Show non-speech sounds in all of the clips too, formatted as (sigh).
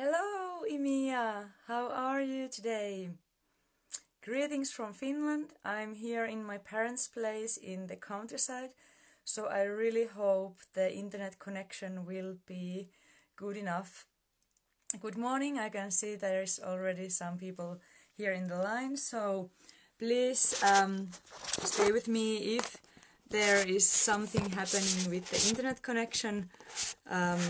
Hello, Imia. How are you today? Greetings from Finland. I'm here in my parents' place in the countryside, so I really hope the internet connection will be good enough. Good morning. I can see there's already some people here in the line, so please um, stay with me if there is something happening with the internet connection. Um,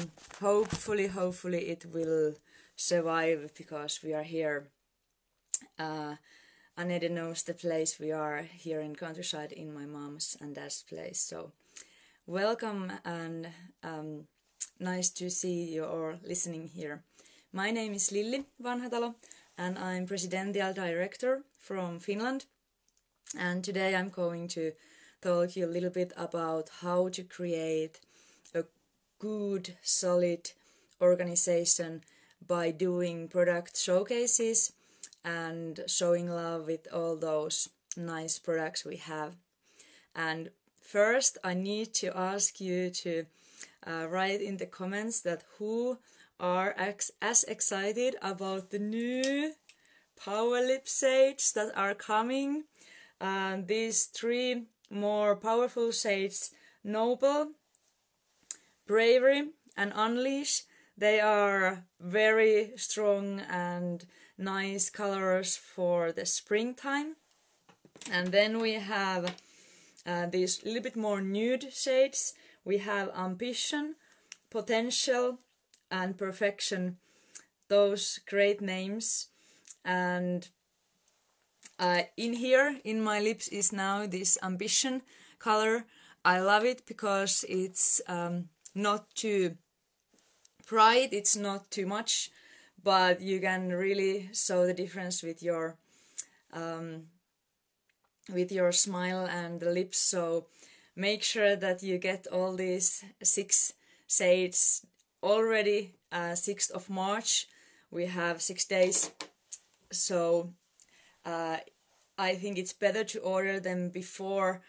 hopefully, hopefully it will survive because we are here. Uh, Anette knows the place we are here in countryside in my mom's and dad's place. So, welcome and um, nice to see you all listening here. My name is Lilli Vanhatalo and I'm Presidential Director from Finland. And today I'm going to talk you a little bit about how to create a good, solid organization by doing product showcases and showing love with all those nice products we have. And first, I need to ask you to uh, write in the comments that who are ex- as excited about the new power lip shades that are coming. And these three more powerful shades Noble, Bravery, and Unleash. They are very strong and nice colors for the springtime. And then we have uh, these little bit more nude shades. We have Ambition, Potential, and Perfection. Those great names. And uh, in here, in my lips, is now this ambition color. I love it because it's um, not too bright, it's not too much, but you can really show the difference with your um, with your smile and the lips. So make sure that you get all these six shades already. Uh, 6th of March, we have six days. So uh, I think it's better to order them before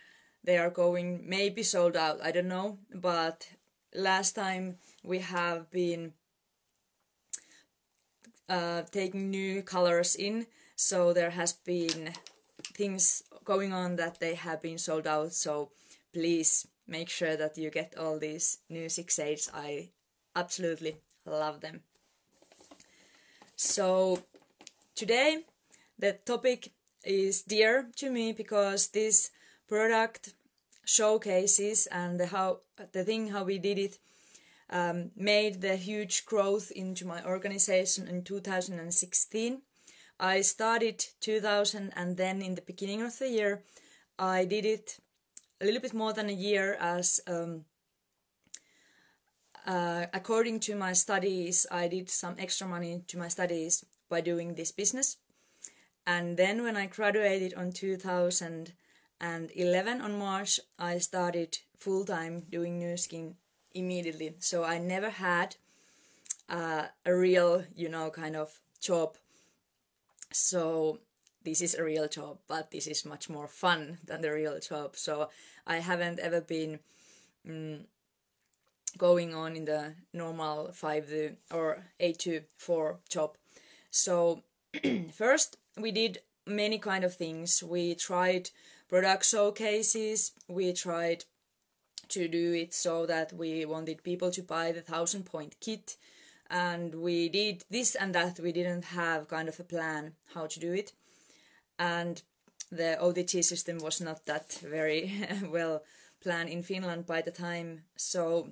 they are going maybe sold out i don't know but last time we have been uh, taking new colors in so there has been things going on that they have been sold out so please make sure that you get all these new six i absolutely love them. So today the topic is dear to me because this product showcases and the how the thing how we did it um, made the huge growth into my organization in 2016. I started 2000 and then in the beginning of the year I did it a little bit more than a year as um, uh, according to my studies I did some extra money to my studies by doing this business and then when I graduated on 2011 on March, I started full time doing Nu Skin immediately. So I never had uh, a real, you know, kind of job. So this is a real job, but this is much more fun than the real job. So I haven't ever been mm, going on in the normal five or eight to four job. So (clears throat) first we did many kind of things. We tried product showcases. We tried to do it so that we wanted people to buy the thousand point kit and we did this and that we didn't have kind of a plan how to do it and the OTG system was not that very (laughs) well planned in Finland by the time so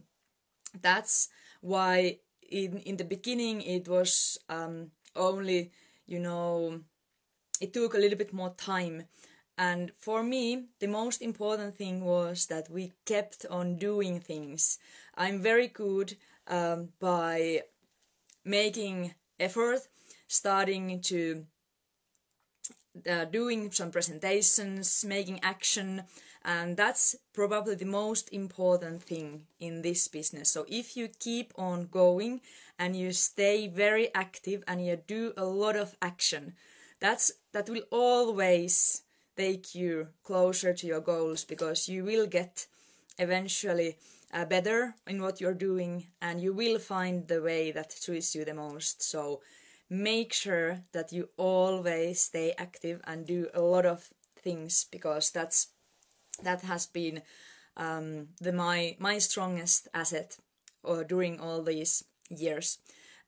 that's why in in the beginning it was um, only you know it took a little bit more time. And for me, the most important thing was that we kept on doing things. I'm very good um, by making effort, starting to uh, doing some presentations, making action, and that's probably the most important thing in this business. So if you keep on going and you stay very active and you do a lot of action, that's that will always take you closer to your goals because you will get eventually uh, better in what you're doing and you will find the way that suits you the most. So make sure that you always stay active and do a lot of things because that's that has been um, the my my strongest asset or uh, during all these years.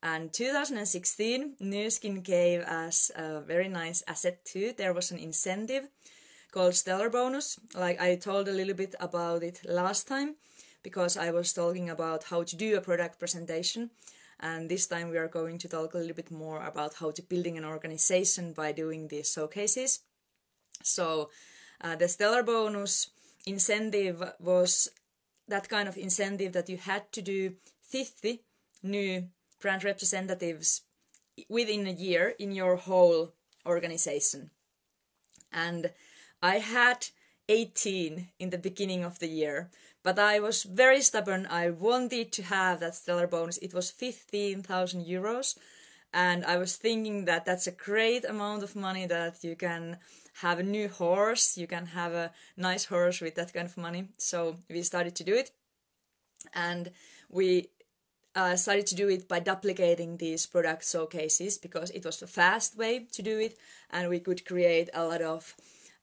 And 2016, Nu Skin gave us a very nice asset too. There was an incentive called Stellar Bonus. Like I told a little bit about it last time because I was talking about how to do a product presentation. And this time we are going to talk a little bit more about how to building an organization by doing these showcases. So uh, the Stellar Bonus incentive was that kind of incentive that you had to do 50 new brand representatives within a year in your whole organization. And I had 18 in the beginning of the year, but I was very stubborn. I wanted to have that stellar bonus. It was 15,000 euros. And I was thinking that that's a great amount of money that you can have a new horse, you can have a nice horse with that kind of money. So we started to do it. And we uh, started to do it by duplicating these product showcases because it was a fast way to do it and we could create a lot of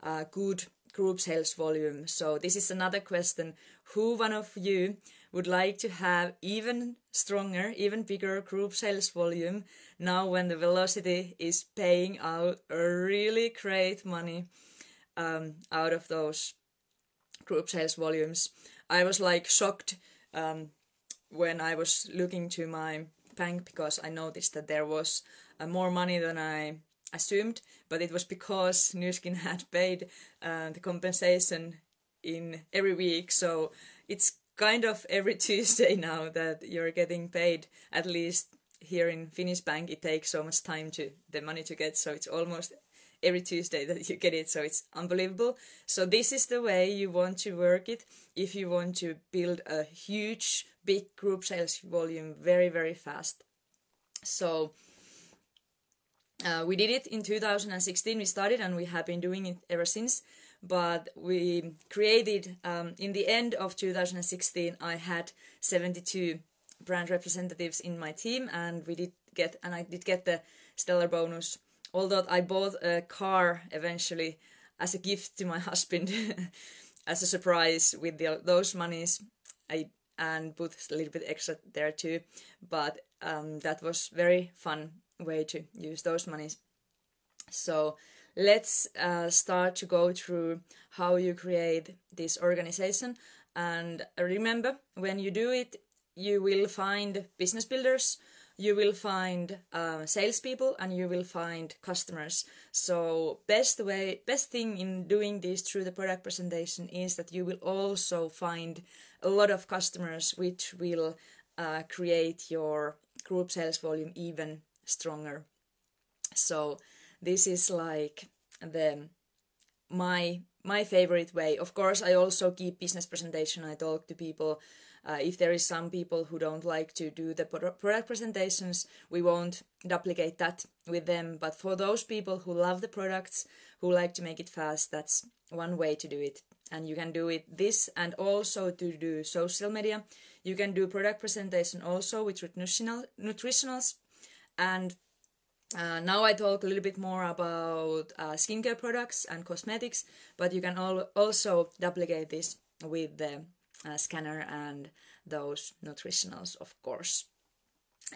uh, good group sales volume. So this is another question. Who one of you would like to have even stronger, even bigger group sales volume now when the velocity is paying out really great money um, out of those group sales volumes? I was like shocked um, when I was looking to my bank because I noticed that there was uh, more money than I assumed, but it was because (laughs) Nu Skin had paid uh, the compensation in every week, so it's kind of every (laughs) Tuesday now that you're getting paid. At least here in Finnish bank, it takes so much time to the money to get, so it's almost every Tuesday that you get it, so it's unbelievable. So this is the way you want to work it if you want to build a huge, big group sales volume very, very fast. So uh, we did it in 2016. We started and we have been doing it ever since. But we created um, in the end of 2016. I had 72 brand representatives in my team, and we did get and I did get the stellar bonus although I bought a car eventually as a gift to my (laughs) husband as a surprise with the, those monies. I and put a little bit extra there too. But um, that was very fun way to use those monies. So let's uh, start to go through how you create this organization. And remember when you do it you will find business builders you will find uh, salespeople and you will find customers. So best way, best thing in doing this through the product presentation is that you will also find a lot of customers, which will uh, create your group sales volume even stronger. So this is like the my my favorite way. Of course, I also keep business presentation. I talk to people uh, if there is some people who don't like to do the product presentations, we won't duplicate that with them. But for those people who love the products, who like to make it fast, that's one way to do it. And you can do it this and also to do social media. You can do product presentation also with nutritional nutritionals. And uh, now I talk a little bit more about uh, skincare products and cosmetics, but you can al- also duplicate this with the uh, scanner and those nutritionals, of course.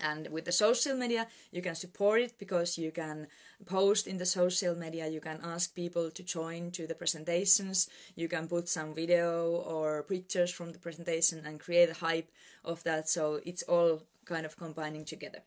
And with the social media, you can support it because you can post in the social media, you can ask people to join to the presentations, you can put some video or pictures from the presentation and create a hype of that. So it's all kind of combining together.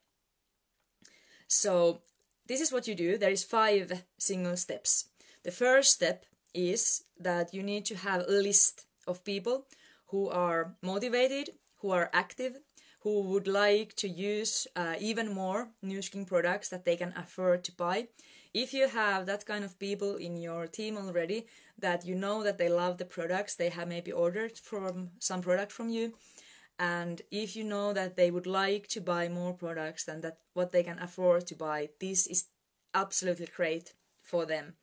So this is what you do. There is five single steps. The first step is that you need to have a list of people who are motivated, who are active, who would like to use uh, even more Nu Skin products that they can afford to buy. If you have that kind of people in your team already, that you know that they love the products, they have maybe ordered from some product from you, and if you know that they would like to buy more products than that what they can afford to buy, this is absolutely great for them.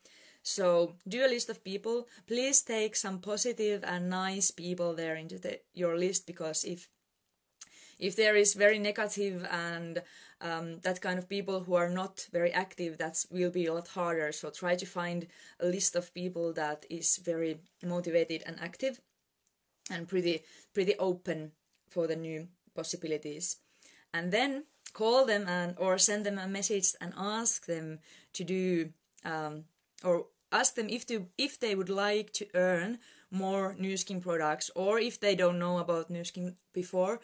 So do a list of people. Please take some positive and nice people there into the, your list because if if there is very negative and um, that kind of people who are not very active, that will be a lot harder. So try to find a list of people that is very motivated and active and pretty pretty open for the new possibilities. And then call them and or send them a message and ask them to do um, or ask them if to if they would like to earn more Nu Skin products or if they don't know about Nu Skin before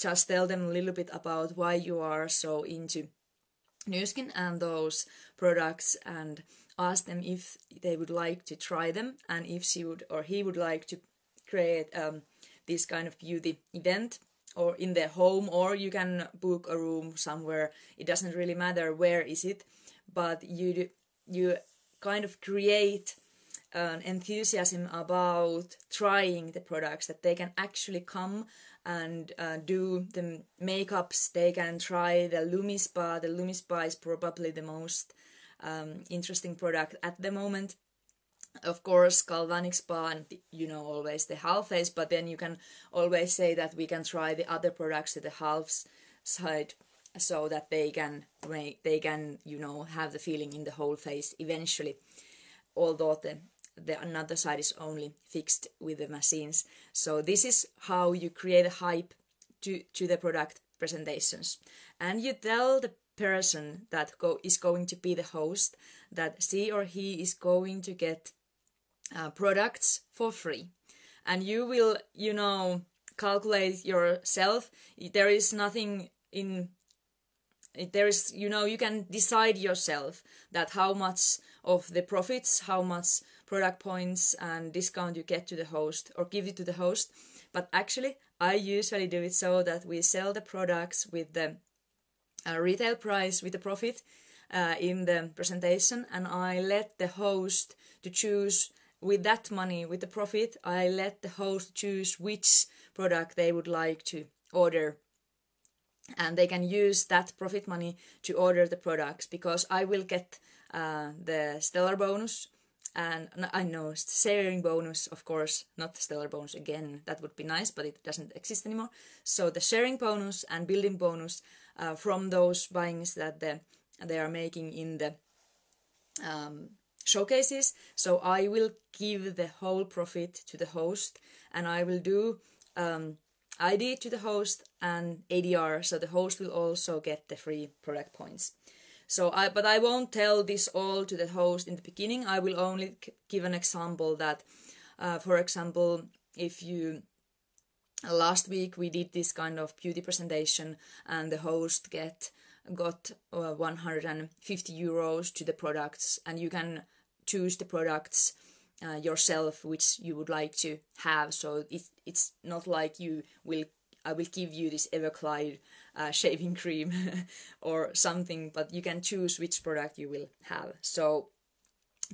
just tell them a little bit about why you are so into Nu Skin and those products and ask them if they would like to try them and if she would or he would like to create um, this kind of beauty event or in their home or you can book a room somewhere. It doesn't really matter where is it but you you kind of create an enthusiasm about trying the products that they can actually come and uh, do the makeups. They can try the lumispa the lumispa is probably the most um, interesting product at the moment of course galvanic spa and you know always the half face but then you can always say that we can try the other products at the halves side so that they can make they can you know have the feeling in the whole face eventually although the the another side is only fixed with the machines. So this is how you create a hype to to the product presentations. And you tell the person that go is going to be the host that she or he is going to get uh, products for free. And you will you know calculate yourself. There is nothing in there is you know you can decide yourself that how much of the profits how much product points and discount you get to the host or give it to the host. But actually i usually do it so that we sell the products with the uh, retail price with the profit uh, in the presentation and i let the host to choose with that money, with the profit, I let the host choose which product they would like to order. And they can use that profit money to order the products because I will get uh, the stellar bonus and I know sharing bonus, of course, not stellar bonus again. That would be nice, but it doesn't exist anymore. So the sharing bonus and building bonus uh, from those buyings that the, they are making in the um, showcases. So I will give the whole profit to the host and I will do um, ID to the host and ADR. So the host will also get the free product points. So I, but I won't tell this all to the host in the beginning. I will only give an example that, uh, for example, if you last week we did this kind of beauty presentation and the host get got uh, 150 euros to the products and you can choose the products uh, yourself which you would like to have. So it, it's not like you will i will give you this everclear uh, shaving cream (laughs) or something but you can choose which product you will have. So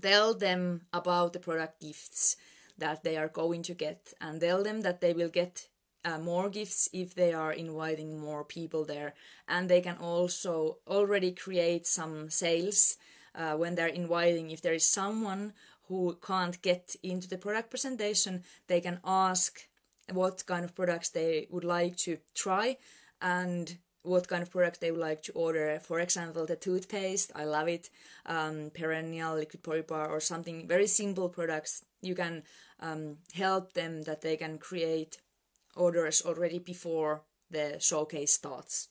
tell them about the product gifts that they are going to get and tell them that they will get uh, more gifts if they are inviting more people there and they can also already create some sales uh, when they're inviting if there is someone who can't get into the product presentation they can ask what kind of products they would like to try and what kind of products they would like to order. For example, the toothpaste, I love it. Um, perennial liquid pori bar or something very simple products. You can um, help them that they can create orders already before the showcase starts.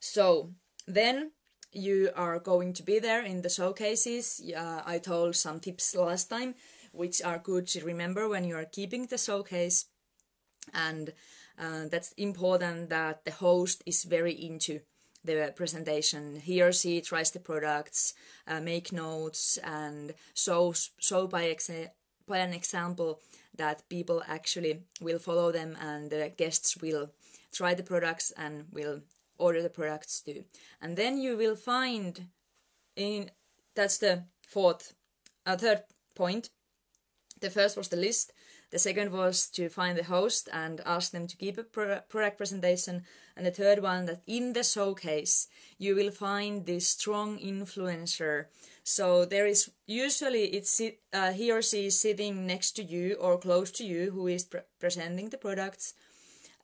So then you are going to be there in the showcases. Uh, I told some tips last time, which are good to remember when you are keeping the showcase. And uh, that's important that the host is very into the presentation. He or she tries the products, uh, make notes, and show show by exa- by an example that people actually will follow them and the guests will try the products and will order the products too. And then you will find in that's the fourth uh, third point. The first was the list. The second was to find the host and ask them to keep a product presentation. And the third one that in the showcase, you will find this strong influencer. So there is usually it's uh, he or she is sitting next to you or close to you who is pre presenting the products.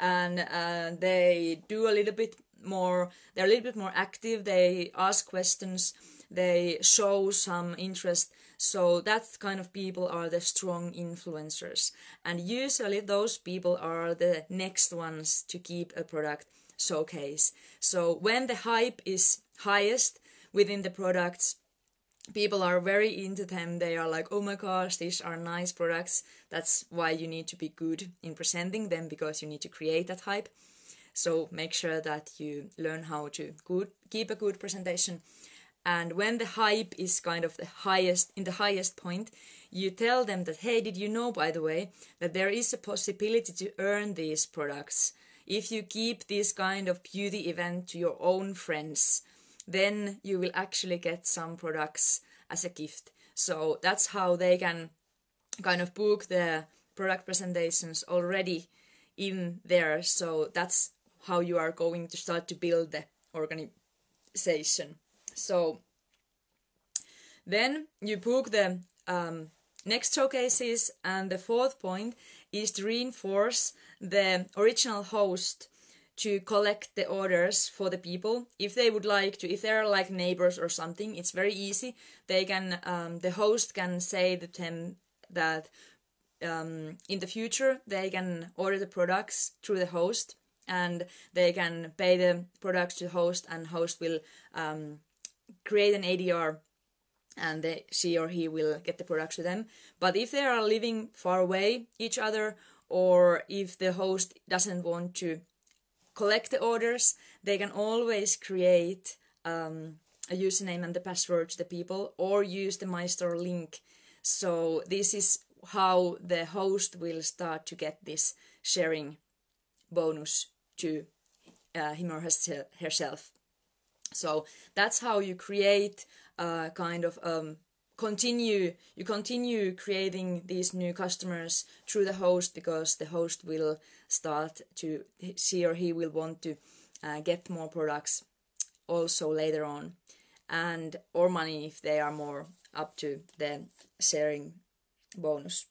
And uh, they do a little bit more, they're a little bit more active. They ask questions. They show some interest so that kind of people are the strong influencers. And usually those people are the next ones to keep a product showcase. So when the hype is highest within the products, people are very into them. They are like, oh my gosh, these are nice products. That's why you need to be good in presenting them because you need to create that hype. So make sure that you learn how to good, keep a good presentation and when the hype is kind of the highest in the highest point you tell them that hey did you know by the way that there is a possibility to earn these products? If you keep this kind of beauty event to your own friends then you will actually get some products as a gift. So that's how they can kind of book the product presentations already in there. So that's how you are going to start to build the organization so then you book the um, next showcases, and the fourth point is to reinforce the original host to collect the orders for the people. If they would like to if they're like neighbors or something it's very easy. They can um, the host can say to them that um, in the future they can order the products through the host and they can pay the products to host and host will um, create an ADR and they, she or he will get the products to them. But if they are living far away each other or if the host doesn't want to collect the orders, they can always create um, a username and the password to the people or use the MyStore link. So this is how the host will start to get this sharing bonus to uh, him or herself. So that's how you create a kind of um, continue you continue creating these new customers through the host because the host will start to she or he will want to uh, get more products also later on and or money if they are more up to the sharing bonus.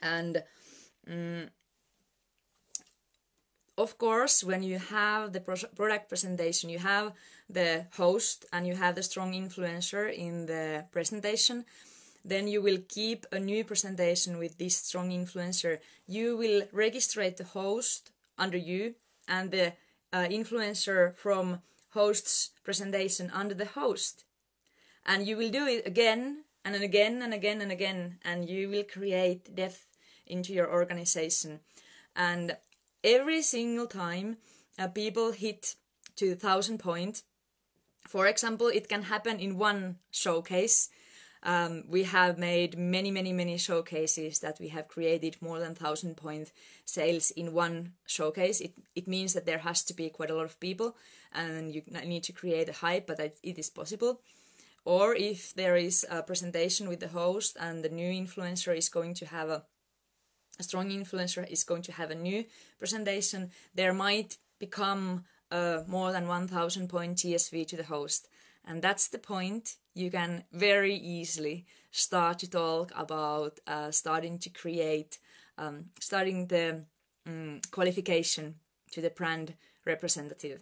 And um, of course, when you have the product presentation, you have the host and you have the strong influencer in the presentation, then you will keep a new presentation with this strong influencer. You will register the host under you and the uh, influencer from host's presentation under the host. And you will do it again and again and again and again, and you will create depth into your organization. And every single time uh, people hit to the thousand point, for example, it can happen in one showcase. Um, we have made many, many, many showcases that we have created more than thousand point sales in one showcase. It it means that there has to be quite a lot of people, and you need to create a hype, but it is possible. Or if there is a presentation with the host and the new influencer is going to have a a strong influencer is going to have a new presentation, there might become uh, more than 1000 point TSV to the host. And that's the point. You can very easily start to talk about uh, starting to create, um, starting the um, qualification to the brand representative.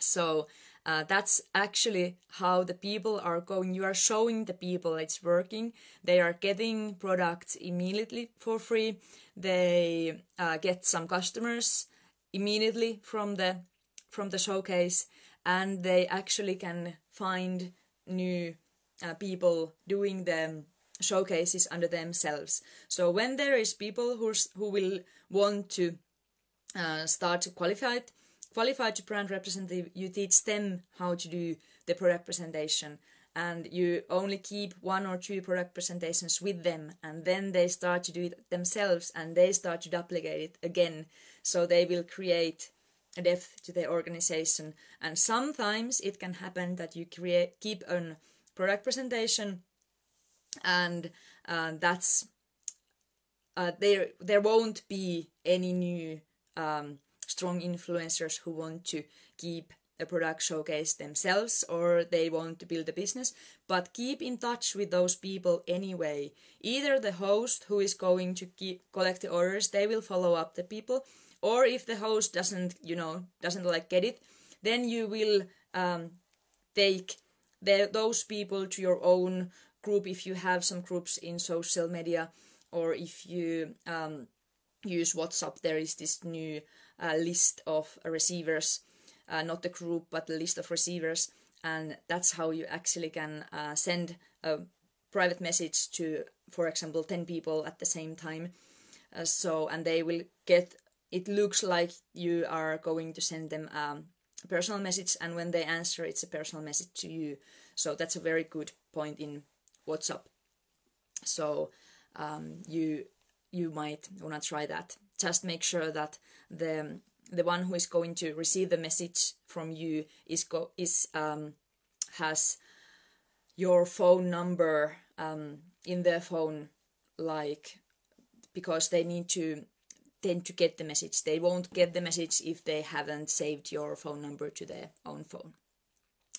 So uh, that's actually how the people are going. You are showing the people it's working. They are getting products immediately for free. They uh, get some customers immediately from the from the showcase, and they actually can find new uh, people doing the showcases under themselves. So when there is people who who will want to uh, start to qualify qualified to brand representative, you teach them how to do the product presentation. And you only keep one or two product presentations with them and then they start to do it themselves and they start to duplicate it again. So they will create a depth to their organization. And sometimes it can happen that you create keep a product presentation and uh, that's uh, there there won't be any new um, strong influencers who want to keep a product showcase themselves or they want to build a business but keep in touch with those people anyway. Either the host who is going to keep, collect the orders they will follow up the people or if the host doesn't you know doesn't like get it then you will um, take the, those people to your own group if you have some groups in social media or if you um, use whatsapp. There is this new uh, list of receivers uh, not the group but the list of receivers. And that's how you actually can uh, send a private message to for example 10 people at the same time. Uh, so and they will get it looks like you are going to send them a personal message and when they answer it's a personal message to you. So that's a very good point in whatsapp. So um, you you might want to try that just make sure that the the one who is going to receive the message from you is go is um, has your phone number um, in their phone like because they need to tend to get the message. They won't get the message if they haven't saved your phone number to their own phone.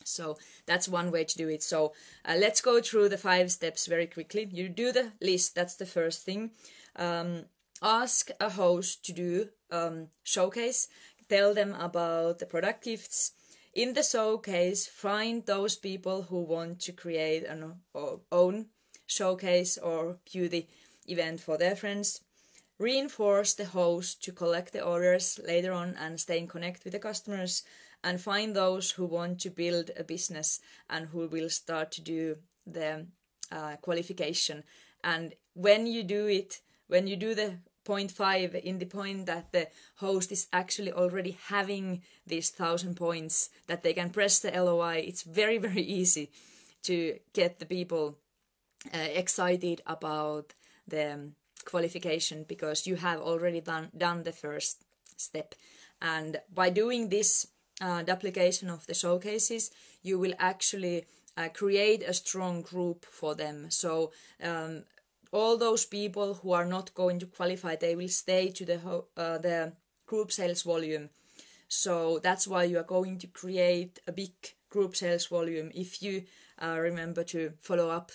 So that's one way to do it. So uh, let's go through the five steps very quickly. You do the list. That's the first thing. Um, ask a host to do um, showcase tell them about the product gifts. In the showcase find those people who want to create an own showcase or beauty event for their friends. Reinforce the host to collect the orders later on and stay in connect with the customers. And find those who want to build a business and who will start to do the uh, qualification. And when you do it when you do the point five in the point that the host is actually already having these thousand points that they can press the LOI, it's very, very easy to get the people uh, excited about the qualification because you have already done, done the first step. And by doing this uh, duplication of the showcases, you will actually uh, create a strong group for them. So um, all those people who are not going to qualify, they will stay to the uh, the group sales volume. So that's why you are going to create a big group sales volume if you uh, remember to follow up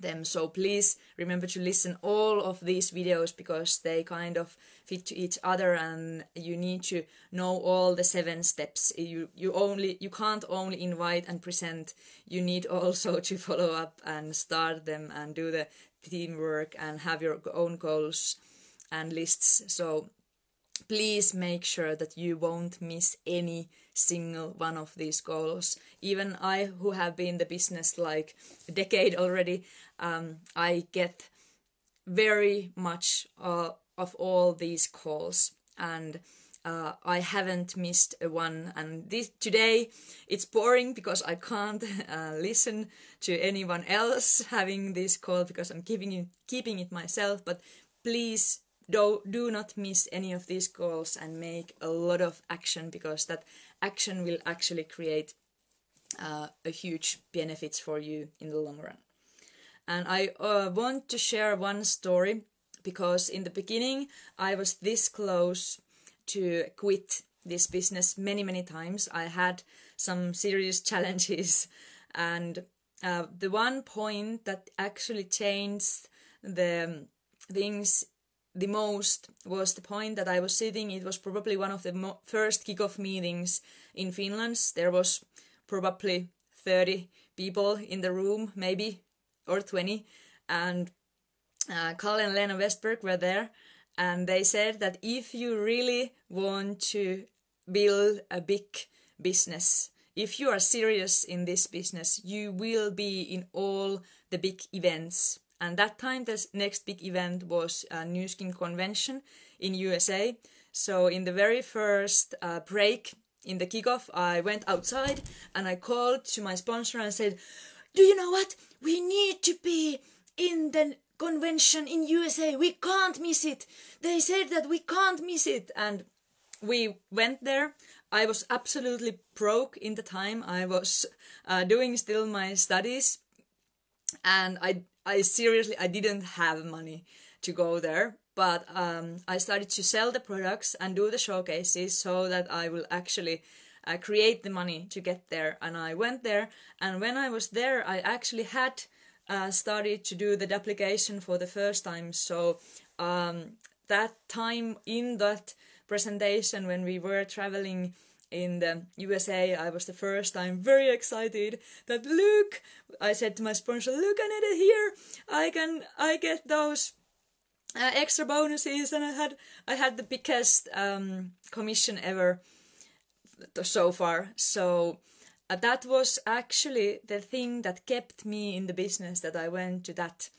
them. So please remember to listen all of these videos because they kind of fit to each other and you need to know all the seven steps. You you only you can't only invite and present. You need also (laughs) to follow up and start them and do the teamwork and have your own goals and lists. So please make sure that you won't miss any single one of these goals. Even I, who have been in the business like a decade already, um, I get very much uh, of all these calls and uh, I haven't missed a one. And this today it's boring because I can't (laughs) uh, listen to anyone else having this call because I'm keeping it keeping it myself. But please do do not miss any of these calls and make a lot of action because that action will actually create uh, a huge benefits for you in the long run. And I uh, want to share one story because in the beginning I was this close to quit this business many many times. I had some serious (laughs) challenges, and uh, the one point that actually changed the things the most was the point that I was sitting. It was probably one of the mo- first kickoff meetings in Finland. There was probably 30 people in the room, maybe, or 20. And uh, Carl and Lena Westberg were there. And they said that if you really want to build a big business, if you are serious in this business, you will be in all the big events and that time, the next big event was a Nu Skin convention in USA. So in the very first uh, break in the kickoff, I went outside and I called to my sponsor and said, "Do you know what? We need to be in the convention in USA. We can't miss it. They said that we can't miss it." And we went there. I was absolutely broke in the time. I was uh, doing still my studies, and I I seriously I didn't have money to go there but um, I started to sell the products and do the showcases so that I will actually uh, create the money to get there. And I went there, and when I was there, I actually had uh, started to do the application for the first time. So um, that time in that presentation when we were traveling in the USA, I was the first time very excited that look, I said to my sponsor, look, Anette, here, I can, I get those uh, extra bonuses, and I had I had the biggest um, commission ever so far. So uh, that was actually the thing that kept me in the business. That I went to that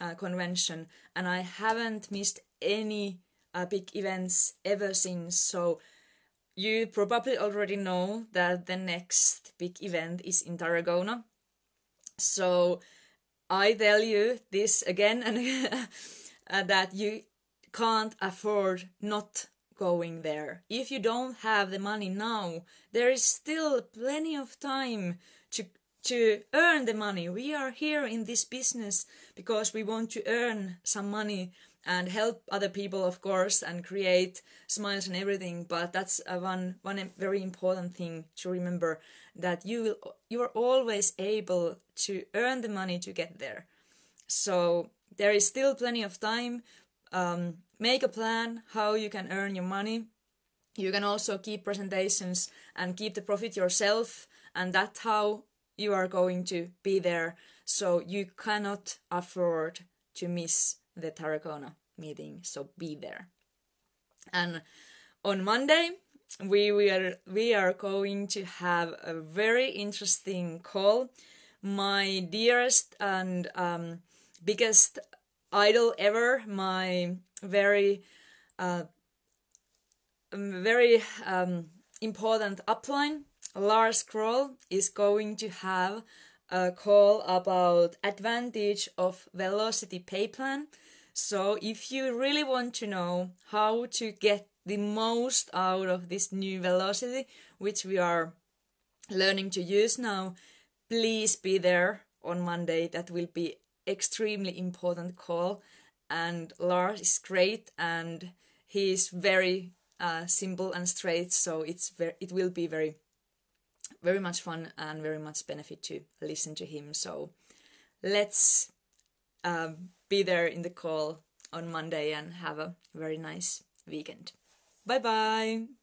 uh, convention, and I haven't missed any uh, big events ever since. So you probably already know that the next big event is in Tarragona. So I tell you this again and (laughs) that you can't afford not going there. If you don't have the money now, there is still plenty of time to to earn the money. We are here in this business because we want to earn some money and help other people, of course, and create smiles and everything. But that's one one very important thing to remember that you you are always able to earn the money to get there. So there is still plenty of time. Um, make a plan how you can earn your money. You can also keep presentations and keep the profit yourself, and that's how you are going to be there. So you cannot afford to miss the Tarragona meeting. So be there. And on Monday, we, we are we are going to have a very interesting call. My dearest and um, biggest idol ever, my very, uh, very um, important upline, Lars Kroll, is going to have a call about advantage of velocity pay plan. So if you really want to know how to get the most out of this new velocity, which we are learning to use now, please be there on Monday. That will be extremely important call and Lars is great and he is very uh, simple and straight so it's very it will be very very much fun and very much benefit to listen to him so let's um, be there in the call on Monday and have a very nice weekend. Bye bye